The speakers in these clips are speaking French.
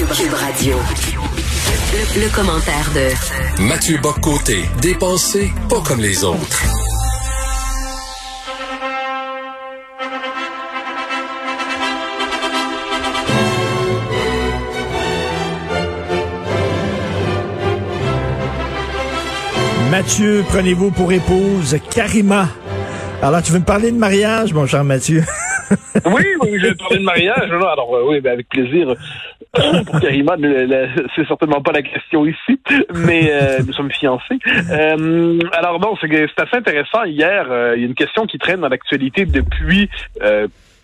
Cube Radio. Le, le commentaire de Mathieu Boccoté, dépensé pas comme les autres. Mathieu, prenez-vous pour épouse Karima. Alors, tu veux me parler de mariage, mon cher Mathieu? oui, oui, je vais parler de mariage. Alors, euh, oui, ben, avec plaisir. Pour Karima, c'est certainement pas la question ici, mais euh, nous sommes fiancés. Euh, alors, non, c'est assez intéressant. Hier, il y a une question qui traîne dans l'actualité depuis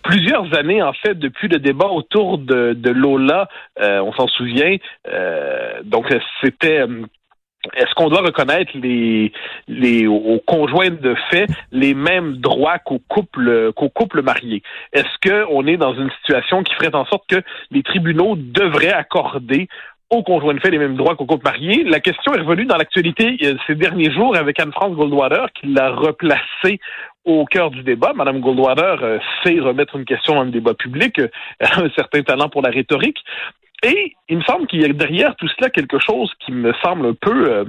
plusieurs années, en fait, depuis le débat autour de, de Lola, on s'en souvient. donc, c'était est-ce qu'on doit reconnaître les, les aux conjoints de fait les mêmes droits qu'aux couples qu'aux couples mariés? Est-ce qu'on est dans une situation qui ferait en sorte que les tribunaux devraient accorder aux conjoints de fait les mêmes droits qu'aux couples mariés? La question est revenue dans l'actualité euh, ces derniers jours avec Anne-France Goldwater qui l'a replacée au cœur du débat. Madame Goldwater euh, sait remettre une question dans le débat public, elle a un certain talent pour la rhétorique. Et il me semble qu'il y a derrière tout cela quelque chose qui me semble un peu euh,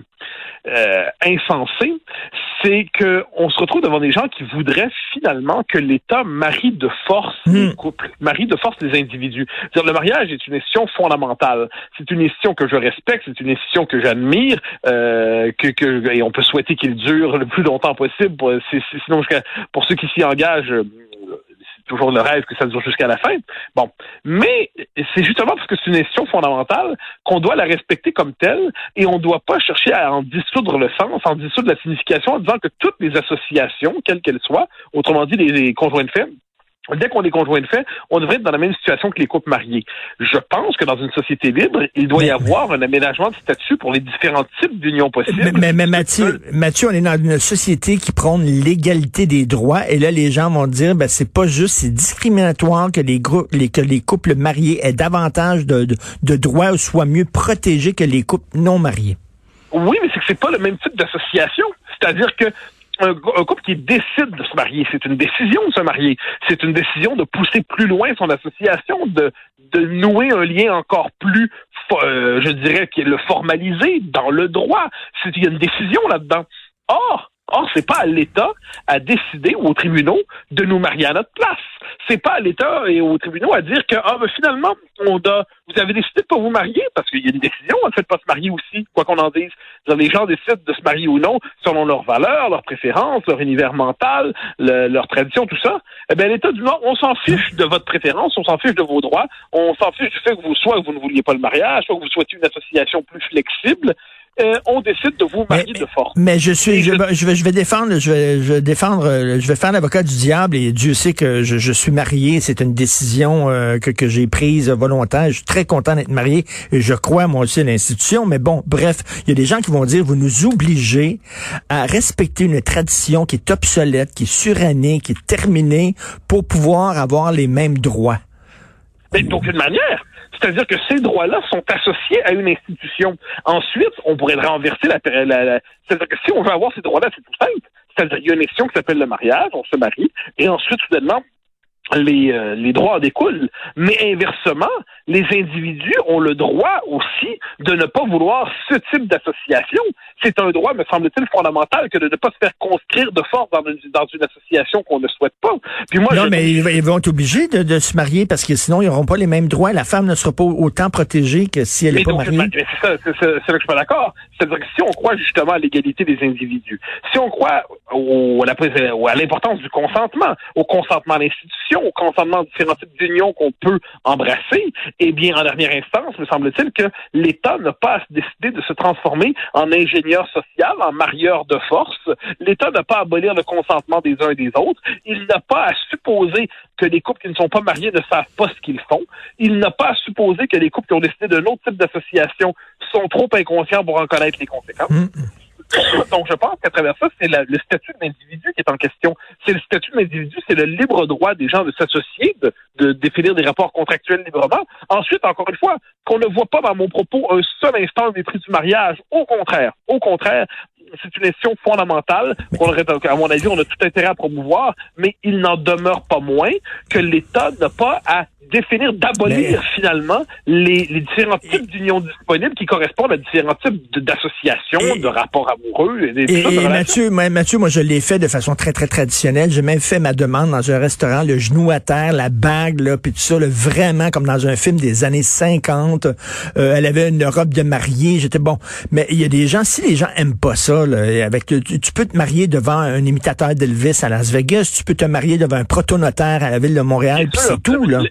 euh, insensé, c'est qu'on se retrouve devant des gens qui voudraient finalement que l'État marie de force les hmm. couples, marie de force les individus. -dire, le mariage est une institution fondamentale. C'est une institution que je respecte, c'est une institution que j'admire, euh, que, que, et on peut souhaiter qu'il dure le plus longtemps possible. Pour, sinon, pour ceux qui s'y engagent toujours le rêve que ça dure jusqu'à la fin. Bon. Mais c'est justement parce que c'est une institution fondamentale qu'on doit la respecter comme telle et on ne doit pas chercher à en dissoudre le sens, en dissoudre la signification en disant que toutes les associations, quelles qu'elles soient, autrement dit les conjoints de fait, Dès qu'on est conjoint de fait, on devrait être dans la même situation que les couples mariés. Je pense que dans une société libre, il doit y avoir un aménagement de statut pour les différents types d'unions possibles. Mais, mais, Mathieu, Mathieu, on est dans une société qui prône l'égalité des droits, et là, les gens vont dire, ben, c'est pas juste, c'est discriminatoire que les groupes, les, que les couples mariés aient davantage de, de, de droits ou soient mieux protégés que les couples non mariés. Oui, mais c'est que c'est pas le même type d'association. C'est-à-dire que un, couple qui décide de se marier, c'est une décision de se marier. C'est une décision de pousser plus loin son association, de, nouer un lien encore plus, euh, je dirais, qui le formaliser dans le droit. Il y a une décision là-dedans. Or, or, c'est pas à l'État à décider ou aux tribunaux de nous marier à notre place. C'est pas à l'État et aux tribunaux à dire que ah ben finalement on a, vous avez décidé de pas vous marier parce qu'il y a une décision on ne fait pas se marier aussi quoi qu'on en dise. Les gens décident de se marier ou non selon leurs valeurs leurs préférences leur univers mental leur tradition tout ça. Eh bien l'État du Nord on s'en fiche de votre préférence on s'en fiche de vos droits on s'en fiche du fait que vous soit vous ne vouliez pas le mariage soit que vous souhaitiez une association plus flexible euh, on décide de vous marier de force. Mais je suis, je, je, vais, je vais défendre, je vais, je vais défendre, euh, je vais faire l'avocat du diable et Dieu sait que je, je suis marié. C'est une décision euh, que, que j'ai prise volontaire. Je suis très content d'être marié et je crois moi aussi à l'institution. Mais bon, bref, il y a des gens qui vont dire vous nous obligez à respecter une tradition qui est obsolète, qui est surannée, qui est terminée pour pouvoir avoir les mêmes droits. Mais d'aucune manière. C'est-à-dire que ces droits-là sont associés à une institution. Ensuite, on pourrait renverser la... la, C'est-à-dire que si on veut avoir ces droits-là, c'est tout simple. C'est-à-dire qu'il y a une institution qui s'appelle le mariage, on se marie, et ensuite, soudainement, les, euh, les droits en découlent. Mais inversement, les individus ont le droit aussi de ne pas vouloir ce type d'association. C'est un droit, me semble-t-il, fondamental que de ne pas se faire conscrire de force dans une, dans une association qu'on ne souhaite pas. Puis moi, non, mais ils, vont être obligés de, de, se marier parce que sinon, ils n'auront pas les mêmes droits. La femme ne sera pas autant protégée que si elle n'est pas mariée. C'est ça, c'est là que je suis pas d'accord. C'est-à-dire que si on croit justement à l'égalité des individus, si on croit au, à l'importance du consentement, au consentement à l'institution, au consentement à différents types d'unions qu'on peut embrasser, eh bien, en dernière instance, me semble-t-il que l'État n'a pas décidé de se transformer en ingénieur social, en marieur de force. L'État n'a pas à abolir le consentement des uns et des autres. Il n'a pas à supposer que les couples qui ne sont pas mariés ne savent pas ce qu'ils font. Il n'a pas à supposer que les couples qui ont décidé d'un autre type d'association sont trop inconscients pour en connaître les conséquences. Hum, hum. Donc, je pense qu'à travers ça, c'est le statut de l'individu qui est en question. C'est le statut de l'individu, c'est le libre droit des gens de s'associer, de, de définir des rapports contractuels librement. Ensuite, encore une fois, qu'on ne voit pas dans mon propos un seul instant des prix du mariage. Au contraire, au contraire, c'est une question fondamentale qu'on à mon avis, on a tout intérêt à promouvoir, mais il n'en demeure pas moins que l'État n'a pas à définir, d'abolir finalement les, les, différents types d'unions disponibles qui correspondent à différents types d'associations, de rapports amoureux. Et, et, Mathieu, moi, Mathieu, moi je l'ai fait de façon très très traditionnelle. J'ai même fait ma demande dans un restaurant, le genou à terre, la bague, là, puis tout ça, là, vraiment comme dans un film des années 50. Euh, elle avait une robe de mariée. J'étais bon, mais il y a des gens, si les gens aiment pas ça, là, avec tu, tu peux te marier devant un imitateur d'Elvis à Las Vegas, tu peux te marier devant un protonotaire à la ville de Montréal, puis c'est tout là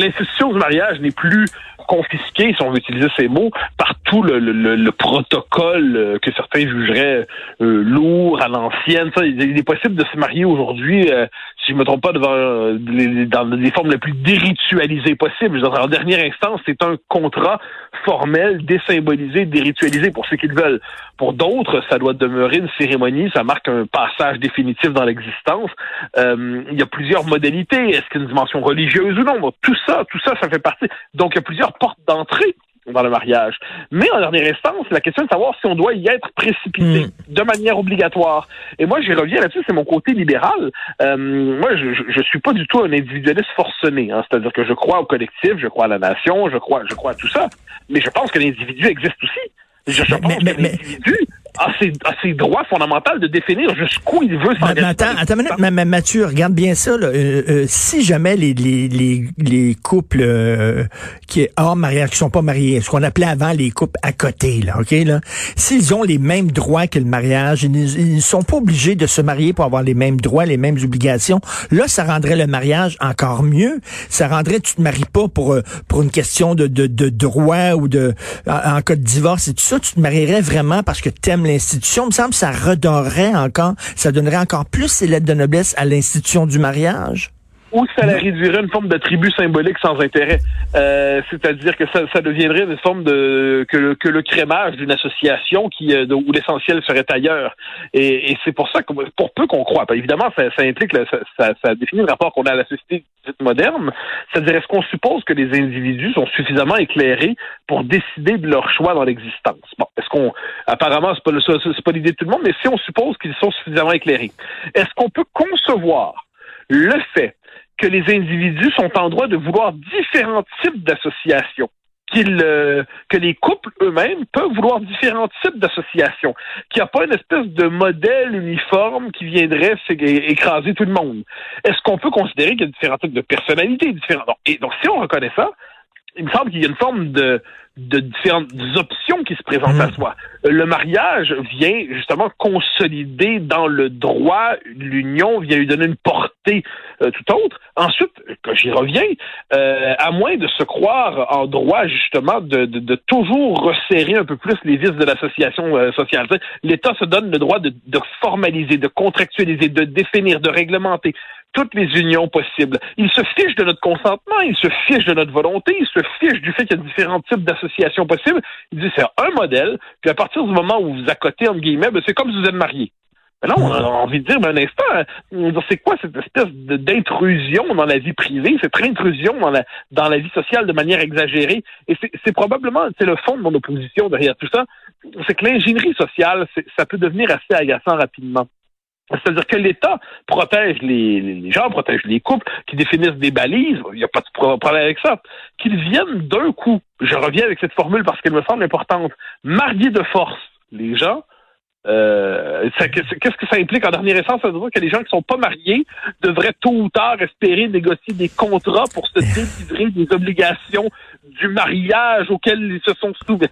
l'institution du mariage n'est plus confisquée, si on veut utiliser ces mots, par tout le, le, protocole euh, que certains jugeraient euh, lourd à l'ancienne. Il est possible de se marier aujourd'hui, euh, si je me trompe pas, devant les, dans les formes les plus déritualisées possibles. En dernière instance, c'est un contrat formel, désymbolisé, déritualisé pour ceux qui le veulent. Pour d'autres, ça doit demeurer une cérémonie, ça marque un passage définitif dans l'existence. il y a plusieurs modalités. Est-ce qu'il y a une dimension religieuse ou non? tout ça, tout ça, ça fait partie. Donc, il y a plusieurs portes d'entrée dans le mariage. Mais en dernière instance, la question de savoir si on doit y être précipité hmm. de manière obligatoire. Et moi, j'y reviens là-dessus, c'est mon côté libéral. Euh, moi, je, je, suis pas du tout un individualiste forcené. Hein. C'est-à-dire que je crois au collectif, je crois à la nation, je crois, je crois à tout ça. Mais je pense que l'individu existe aussi. Je, je pense que l'individu a ses, droits fondamentaux de définir jusqu'où il veut s'engager. Attends, attends une minute, Mathieu, regarde bien ça. Euh, euh, si jamais les, les, les, les couples euh, qui hors mariage, qui sont pas mariés, ce qu'on appelait avant les couples à côté, là, ok, là, s'ils ont les mêmes droits que le mariage, ils ne sont pas obligés de se marier pour avoir les mêmes droits, les mêmes obligations. Là, ça rendrait le mariage encore mieux. Ça rendrait, tu te maries pas pour pour une question de de, de droit ou de en, en cas de divorce et tout ça, tu te marierais vraiment parce que t'aimes l'institution, me semble ça redorerait encore, ça donnerait encore plus ses lettres de noblesse à l'institution du mariage ou ça la réduirait une forme de tribu symbolique sans intérêt. Euh, c'est-à-dire que ça, deviendrait une forme de que le, que le crémage d'une association qui euh, où l'essentiel serait ailleurs. Et, c'est pour ça que pour peu qu'on croit, évidemment, ça, implique ça, ça, définit le rapport qu'on a à la société moderne. C'est-à-dire est-ce qu'on suppose que les individus sont suffisamment éclairés pour décider de leur choix dans l'existence? Bon, est-ce qu'on apparemment c'est pas c'est pas l'idée de tout le monde, mais si on suppose qu'ils sont suffisamment éclairés, est-ce qu'on peut concevoir le fait que les individus sont en droit de vouloir différents types d'associations. Euh, que les couples eux-mêmes peuvent vouloir différents types d'associations, qu'il n'y a pas une espèce de modèle uniforme qui viendrait écraser tout le monde. Est-ce qu'on peut considérer qu'il y a différents types de personnalités différentes? Et donc, si on reconnaît ça, il me semble qu'il y a une forme de, de différentes options qui se présentent à hmm. soi. Le mariage vient justement consolider dans le droit l'union, vient lui donner une portée euh, tout autre. Ensuite, quand j'y reviens, euh, à moins de se croire en droit justement de, toujours resserrer un peu plus les vis de l'association euh, sociale. L'État se donne le droit de, de formaliser, de contractualiser, de définir, de réglementer toutes les unions possibles. Il se fiche de notre consentement, il se fiche de notre volonté, il se fiche du fait qu'il y a différents types d'associations possibles. Il dit c'est un modèle, puis à partir du moment où vous accotez, entre guillemets, ben, c'est comme si vous êtes marié. Mais là, on a envie de dire, mais un instant, c'est quoi cette espèce d'intrusion dans la vie privée, cette intrusion dans la, dans la vie sociale de manière exagérée? Et c'est probablement, c'est le fond de mon opposition derrière tout ça, c'est que l'ingénierie sociale, ça peut devenir assez agaçant rapidement. C'est-à-dire que l'État protège les, gens, protège les couples, qui définissent des balises, il n'y a pas de problème avec ça. Qu'ils viennent d'un coup, je reviens avec cette formule parce qu'elle me semble importante, marier de force les gens, euh, Qu'est-ce que ça implique? En dernière essence? Ça veut dire que les gens qui sont pas mariés devraient tôt ou tard espérer négocier des contrats pour se délivrer des obligations du mariage auquel ils se sont soumis.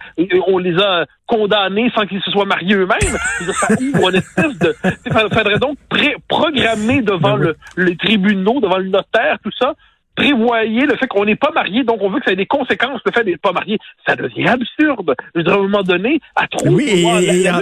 On les a condamnés sans qu'ils se soient mariés eux-mêmes. Ça ouvre une espèce de... Il faudrait donc programmer devant ben le, les tribunaux, devant le notaire, tout ça, prévoyez le fait qu'on n'est pas marié, donc on veut que ça ait des conséquences, le fait d'être pas marié. Ça devient absurde. Je à un moment donné, à trop... Oui,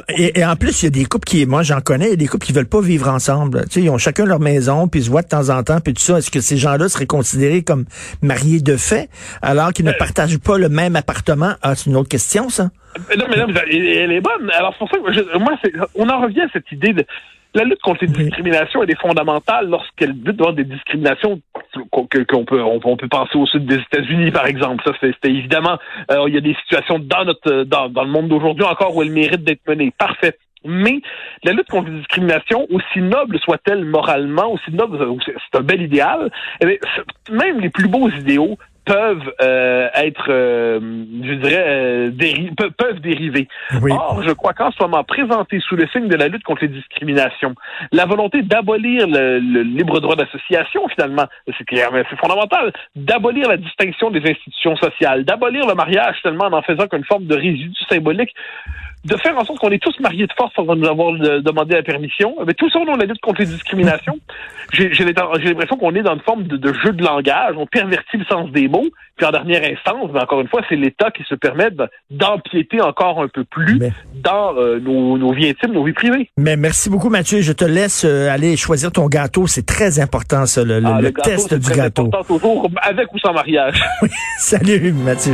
et, en plus, il y a des couples qui, moi j'en connais, il y a des couples qui veulent pas vivre ensemble. Tu sais, ils ont chacun leur maison, puis ils se voient de temps en temps, puis tout ça. Est-ce que ces gens-là seraient considérés comme mariés de fait, alors qu'ils ne euh, partagent pas le même appartement? Ah, c'est une autre question, ça? Non, mais non, elle est bonne. Alors, c'est pour ça que moi, on en revient à cette idée de La lutte contre les discriminations, elle est fondamentale lorsqu'elle lutte devant des discriminations qu'on peut on, peut penser au sud des États-Unis, par exemple. Ça, c'est évidemment, euh, il y a des situations dans notre dans, dans le monde d'aujourd'hui encore où elle mérite d'être menée. Parfait. Mais la lutte contre les discriminations, aussi noble soit-elle moralement, aussi noble, c'est un bel idéal, eh même les plus beaux idéaux peuvent euh, être, euh, je dirais, euh, peuvent dériver. Or, je crois qu'en ce moment, présenté sous le signe de la lutte contre les discriminations, la volonté d'abolir le, libre droit d'association, finalement, c'est clair, c'est fondamental, d'abolir la distinction des institutions sociales, d'abolir le mariage seulement en en faisant qu'une forme de résidu symbolique, de faire en sorte qu'on est tous mariés de force sans nous avoir demandé la permission. Mais tout ça de la lutte contre les discriminations. J'ai l'impression qu'on est dans une forme de, jeu de langage. On pervertit le sens des mots. Puis en dernière instance, ben, encore une fois, c'est l'État qui se permet d'empiéter encore un peu plus dans euh, nos, vies intimes, nos vies privées. Mais merci beaucoup, Mathieu. Je te laisse euh, aller choisir ton gâteau. C'est très important, ça, le, ah, test du gâteau. Important toujours, avec ou sans mariage. Salut, Mathieu.